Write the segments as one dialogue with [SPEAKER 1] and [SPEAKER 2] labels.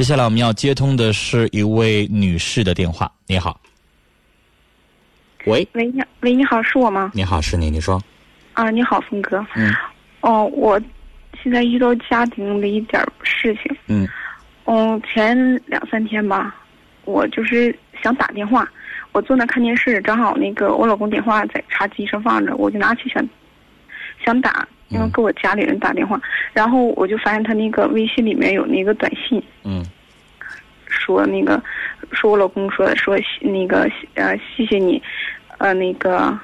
[SPEAKER 1] 接下来我们要接通的是一位女士的电话。你好，喂，
[SPEAKER 2] 喂，你喂，你好，是我吗？
[SPEAKER 1] 你好，是你，你说，
[SPEAKER 2] 啊，你好，峰哥。
[SPEAKER 1] 嗯
[SPEAKER 2] 哦，我现在遇到家庭的一点儿事情。
[SPEAKER 1] 嗯
[SPEAKER 2] 嗯，前两三天吧，我就是想打电话，我坐那看电视，正好那个我老公电话在茶几上放着，我就拿起想想打，因为
[SPEAKER 1] 嗯
[SPEAKER 2] 给我家里人打电话，然后我就发现他那个微信里面有那个短信，
[SPEAKER 1] 嗯
[SPEAKER 2] 说那个说我老公说说那个呃谢谢你，呃那个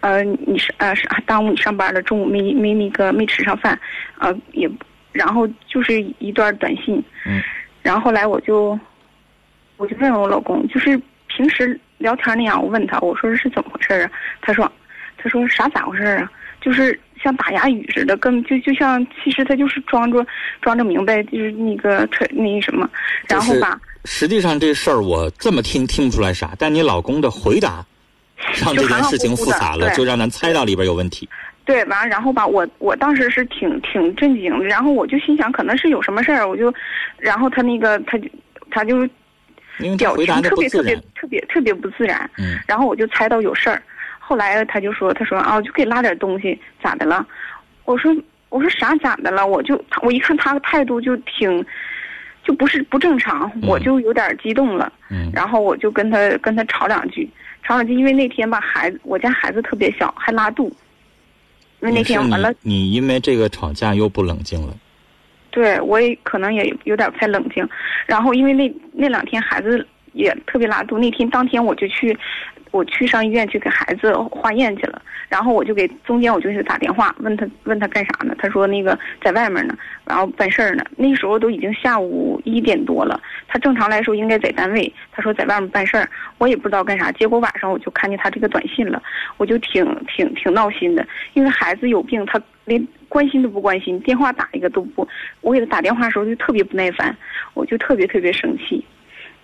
[SPEAKER 2] 呃你是呃是耽误你上班了，中午没没那个没吃上饭，呃也然后就是一段短信，
[SPEAKER 1] 嗯
[SPEAKER 2] 然后后来我就我就问我老公，就是平时聊天那样，我问他我说是怎么回事啊？他说他说啥咋回事啊？就是像打哑语似的，根就就像其实他就是装着装着明白，就是那个特那什么，然后吧，
[SPEAKER 1] 实际上这事儿我这么听听不出来啥，但你老公的回答让这件事情复杂了，
[SPEAKER 2] 就
[SPEAKER 1] 让咱猜到里边有问题。
[SPEAKER 2] 对，完了然后吧，我我当时是挺挺震惊的，然后我就心想可能是有什么事儿，我就，然后他那个他就他就
[SPEAKER 1] 因为
[SPEAKER 2] 表情
[SPEAKER 1] 回答的
[SPEAKER 2] 特别特别。特别特别不自然，
[SPEAKER 1] 嗯
[SPEAKER 2] 然后我就猜到有事儿，后来他就说他说啊，我就给拉点东西，咋的了？我说我说啥咋的了？我就我一看他的态度就挺，就不是不正常，
[SPEAKER 1] 嗯
[SPEAKER 2] 我就有点激动了。
[SPEAKER 1] 嗯
[SPEAKER 2] 然后我就跟他跟他吵两句，吵两句，因为那天吧，孩子我家孩子特别小，还拉肚，因为那天完了，
[SPEAKER 1] 你你因为这个吵架又不冷静了。
[SPEAKER 2] 对我也可能也有点不太冷静，然后因为那那两天孩子也特别拉肚，那天当天我就去，我去上医院去给孩子化验去了，然后我就给中间我就给他打电话问他问他干啥呢？他说那个在外面呢，然后办事儿呢。那时候都已经下午一点多了，他正常来说应该在单位，他说在外面办事儿，我也不知道干啥。结果晚上我就看见他这个短信了，我就挺挺挺闹心的，因为孩子有病，他连关心都不关心，电话打一个都不。我给他打电话的时候就特别不耐烦，我就特别特别生气，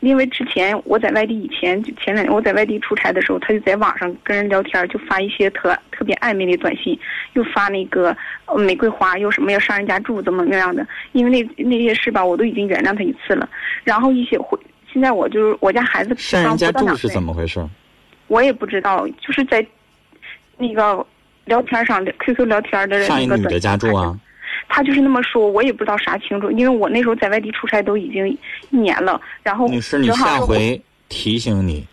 [SPEAKER 2] 因为之前我在外地以前就前两年我在外地出差的时候，他就在网上跟人聊天，就发一些特特别暧昧的短信，又发那个玫瑰花，又什么要上人家住怎么那样的，因为那那些事吧，我都已经原谅他一次了，然后一些回。现在我就是我家孩子
[SPEAKER 1] 上人家住是怎么回事？
[SPEAKER 2] 我也不知道，就是在那个聊天上的，QQ 聊天的
[SPEAKER 1] 上一
[SPEAKER 2] 那个短
[SPEAKER 1] 女的家住啊？
[SPEAKER 2] 他就是那么说，我也不知道啥清楚，因为我那时候在外地出差都已经一年了，然后
[SPEAKER 1] 女士，你下回提醒你，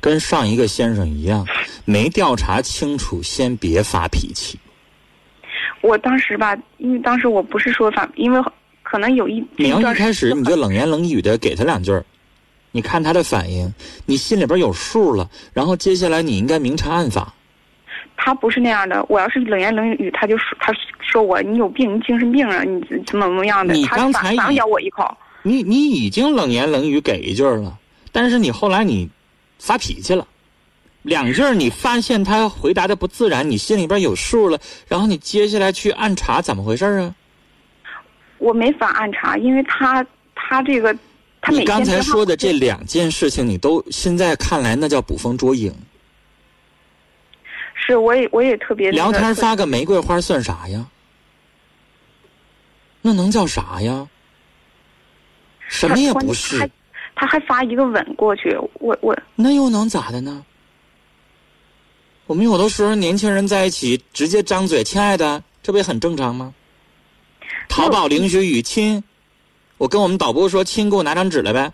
[SPEAKER 1] 跟上一个先生一样，没调查清楚，先别发脾气。
[SPEAKER 2] 我当时吧，因为当时我不是说发，因为可能有一
[SPEAKER 1] 你要一开始你就冷言冷语的给他两句儿，你看他的反应，你心里边有数了，然后接下来你应该明察暗访。
[SPEAKER 2] 他不是那样的，我要是冷言冷语，他就说他说我你有病，你精神病啊，你怎么怎么样的，
[SPEAKER 1] 你
[SPEAKER 2] 他
[SPEAKER 1] 刚才
[SPEAKER 2] 咬我一口。
[SPEAKER 1] 你你已经冷言冷语给一句了，但是你后来你发脾气了，两句你发现他回答的不自然，你心里边有数了，然后你接下来去暗查怎么回事啊？
[SPEAKER 2] 我没法暗查，因为他他这个他每
[SPEAKER 1] 你刚才说的这两件事情，你都现在看来那叫捕风捉影。
[SPEAKER 2] 是我也我也特别
[SPEAKER 1] 聊天发个玫瑰花算啥呀？那能叫啥呀？什么也不是，
[SPEAKER 2] 他还发一个吻过去，我我
[SPEAKER 1] 那又能咋的呢？我们有的时候年轻人在一起直接张嘴“亲爱的”，这不也很正常吗？淘宝凌雪雨亲，我跟我们导播说：“亲，给我拿张纸来呗。”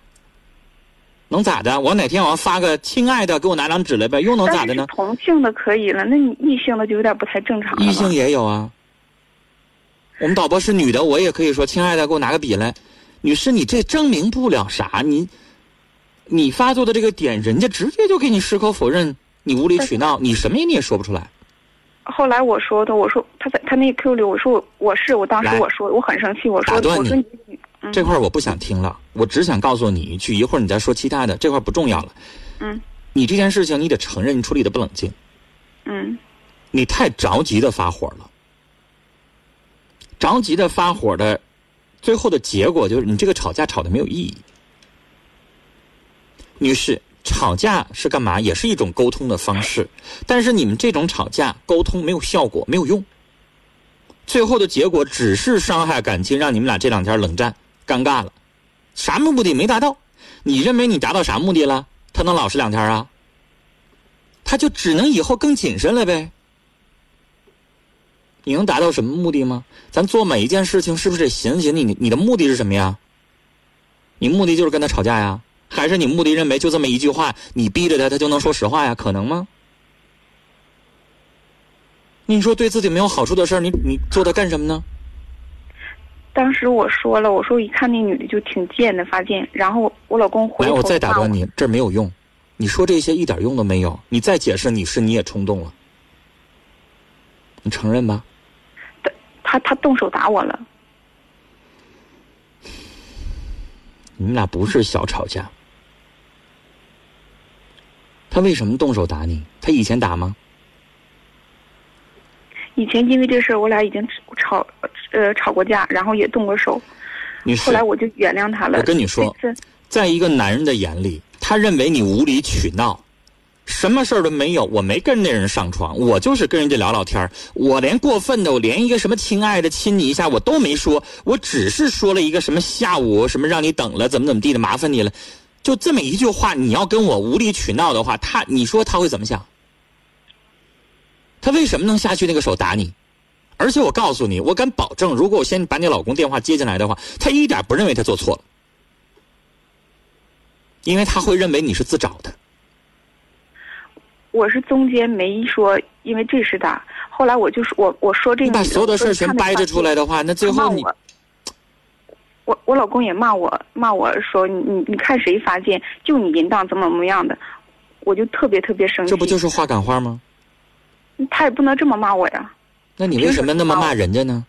[SPEAKER 1] 能咋的？我哪天我要发个“亲爱的”，给我拿张纸来呗，又能咋的呢？
[SPEAKER 2] 同性的可以了，那你异性的就有点不太正常了。
[SPEAKER 1] 异性也有啊。我们导播是女的，我也可以说：“亲爱的，给我拿个笔来。”女士，你这证明不了啥，你你发作的这个点，人家直接就给你矢口否认，你无理取闹，你什么你也说不出来。
[SPEAKER 2] 后来我说的，我说他在他那个 Q 里，我说我我是我当时我说我很生气，我说我说
[SPEAKER 1] 你
[SPEAKER 2] 你嗯
[SPEAKER 1] 这块我不想听了，我只想告诉你一句，一会儿你再说其他的，这块不重要了。
[SPEAKER 2] 嗯
[SPEAKER 1] 你这件事情你得承认你处理的不冷静，
[SPEAKER 2] 嗯
[SPEAKER 1] 你太着急的发火了，着急的发火的，最后的结果就是你这个吵架吵的没有意义。女士，吵架是干嘛？也是一种沟通的方式，但是你们这种吵架沟通没有效果，没有用，最后的结果只是伤害感情，让你们俩这两天冷战，尴尬了。啥目的没达到？你认为你达到啥目的了？他能老实两天啊？他就只能以后更谨慎了呗。你能达到什么目的吗？咱做每一件事情是不是得寻思寻思你你的目的是什么呀？你目的就是跟他吵架呀？还是你目的认为就这么一句话，你逼着他，他就能说实话呀？可能吗？你说对自己没有好处的事儿，你你做它干什么呢？
[SPEAKER 2] 当时我说了，我说一看那女的就挺贱的，发贱。然后我老公回
[SPEAKER 1] 来，
[SPEAKER 2] 头
[SPEAKER 1] 我再打断你，这没有用。你说这些一点用都没有。你再解释，你是你也冲动了，你承认吧？
[SPEAKER 2] 他他动手打我了，
[SPEAKER 1] 你们俩不是小吵架。他为什么动手打你？他以前打吗？
[SPEAKER 2] 以前因为这事儿我俩已经吵呃吵过架，然后也动过手。
[SPEAKER 1] 女士
[SPEAKER 2] 后，来我就原谅他了。
[SPEAKER 1] 我跟你说在一个男人的眼里，他认为你无理取闹，什么事儿都没有。我没跟那人上床，我就是跟人家聊聊天儿我连过分的，我连一个什么亲爱的亲你一下我都没说，我只是说了一个什么下午什么让你等了，怎么怎么地的，麻烦你了，就这么一句话，你要跟我无理取闹的话，他你说他会怎么想？他为什么能下去那个手打你？而且我告诉你，我敢保证，如果我先把你老公电话接进来的话，他一点不认为他做错了。因为他会认为你是自找的。
[SPEAKER 2] 我是中间没说，因为这是打。后来我就说，我我说这
[SPEAKER 1] 你把所有的事全掰扯出来
[SPEAKER 2] 的，
[SPEAKER 1] 话，那最后你
[SPEAKER 2] 我。我我老公也骂我，骂我说你你你看谁发现就你淫荡怎么怎么样的，我就特别特别生气。
[SPEAKER 1] 这不就是话赶话吗？
[SPEAKER 2] 他也不能这么骂我呀。
[SPEAKER 1] 那你为什么那么骂人家呢？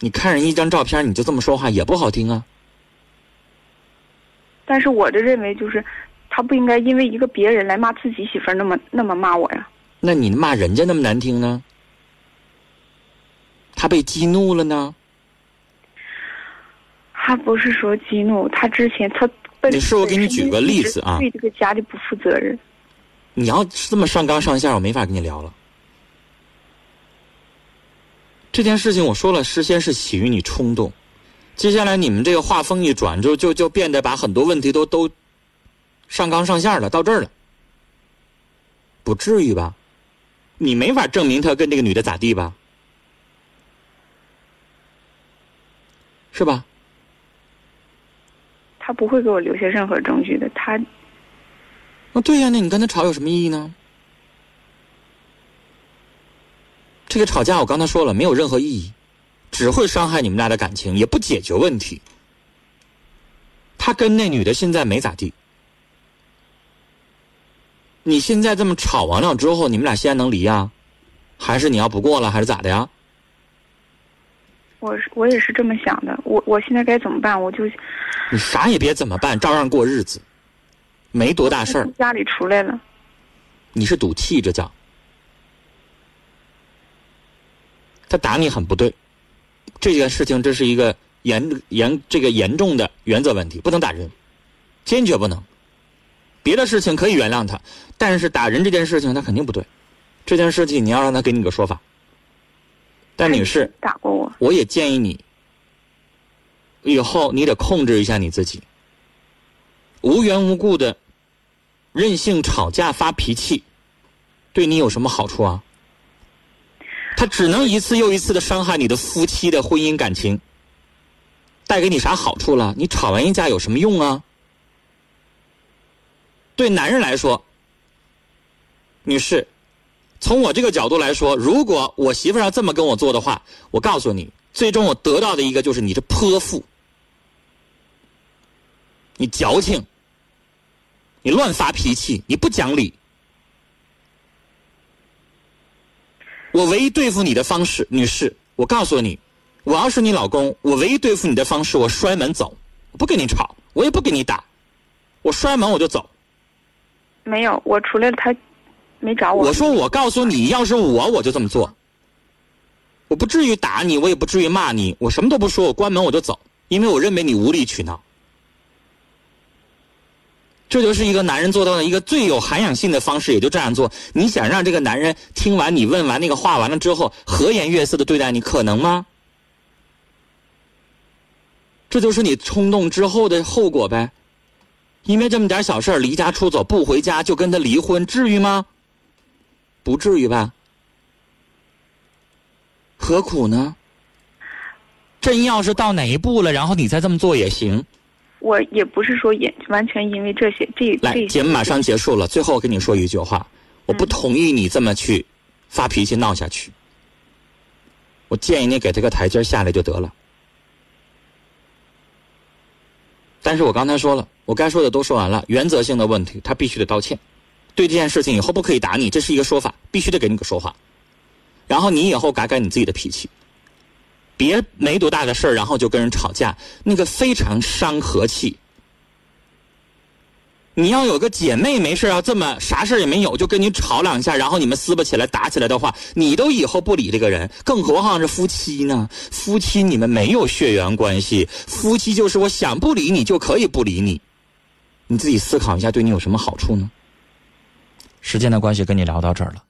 [SPEAKER 1] 你看人一张照片，你就这么说话也不好听啊。
[SPEAKER 2] 但是我的认为就是，他不应该因为一个别人来骂自己媳妇儿那么那么骂我呀。
[SPEAKER 1] 那你骂人家那么难听呢？他被激怒了呢？
[SPEAKER 2] 他不是说激怒，他之前他本
[SPEAKER 1] 你是我给你举个例子啊
[SPEAKER 2] 对这个家里不负责任。
[SPEAKER 1] 你要是这么上纲上线，我没法跟你聊了。这件事情我说了，事先是起于你冲动，接下来你们这个话锋一转，就就就变得把很多问题都都上纲上线了，到这儿了，不至于吧？你没法证明他跟这个女的咋地吧？是吧？
[SPEAKER 2] 他不会给我留下任何证据的。他
[SPEAKER 1] 啊，对呀，那你跟他吵有什么意义呢？这个吵架我刚才说了，没有任何意义，只会伤害你们俩的感情，也不解决问题。他跟那女的现在没咋地，你现在这么吵完了之后，你们俩现在能离呀？还是你要不过了，还是咋的呀？
[SPEAKER 2] 我是我也是这么想的。我我现在该怎么办？我就
[SPEAKER 1] 你啥也别怎么办，照样过日子，没多大事儿。
[SPEAKER 2] 家里出来了。
[SPEAKER 1] 你是赌气，这叫。他打你很不对，这件事情这是一个严严这个严重的原则问题，不能打人，坚决不能。别的事情可以原谅他，但是打人这件事情他肯定不对。这件事情你要让他给你个说法。但女士，
[SPEAKER 2] 打过我，
[SPEAKER 1] 我也建议你，以后你得控制一下你自己。无缘无故的任性吵架发脾气，对你有什么好处啊？他只能一次又一次的伤害你的夫妻的婚姻感情，带给你啥好处了？你吵完一架有什么用啊？对男人来说，女士，从我这个角度来说，如果我媳妇要这么跟我做的话，我告诉你，最终我得到的一个就是你这泼妇，你矫情，你乱发脾气，你不讲理。我唯一对付你的方式，女士，我告诉你，我要是你老公，我唯一对付你的方式，我摔门走，我不跟你吵，我也不跟你打，我摔门我就走。
[SPEAKER 2] 没有，我出来了，他没找我。
[SPEAKER 1] 我说我告诉你，要是我，我就这么做。我不至于打你，我也不至于骂你，我什么都不说，我关门我就走，因为我认为你无理取闹。这就是一个男人做到的一个最有涵养性的方式，也就这样做。你想让这个男人听完你问完那个话完了之后，和颜悦色的对待你，可能吗？这就是你冲动之后的后果呗。因为这么点小事离家出走不回家就跟他离婚，至于吗？不至于吧？何苦呢？真要是到哪一步了，然后你再这么做也行。
[SPEAKER 2] 我也不是说也完全因为这些这
[SPEAKER 1] 来，
[SPEAKER 2] 这
[SPEAKER 1] 节目马上结束了，最后跟你说一句话，我不同意你这么去发脾气闹下去。我建议你给他个台阶下来就得了。但是我刚才说了，我该说的都说完了，原则性的问题他必须得道歉。对这件事情以后不可以打你，这是一个说法，必须得给你个说法。然后你以后改改你自己的脾气，别没多大的事儿，然后就跟人吵架，那个非常伤和气。你要有个姐妹没事要这么啥事也没有就跟你吵两下，然后你们撕巴起来打起来的话，你都以后不理这个人，更何况是夫妻呢？夫妻你们没有血缘关系，夫妻就是我想不理你就可以不理你，你自己思考一下，对你有什么好处呢？时间的关系，跟你聊到这儿了。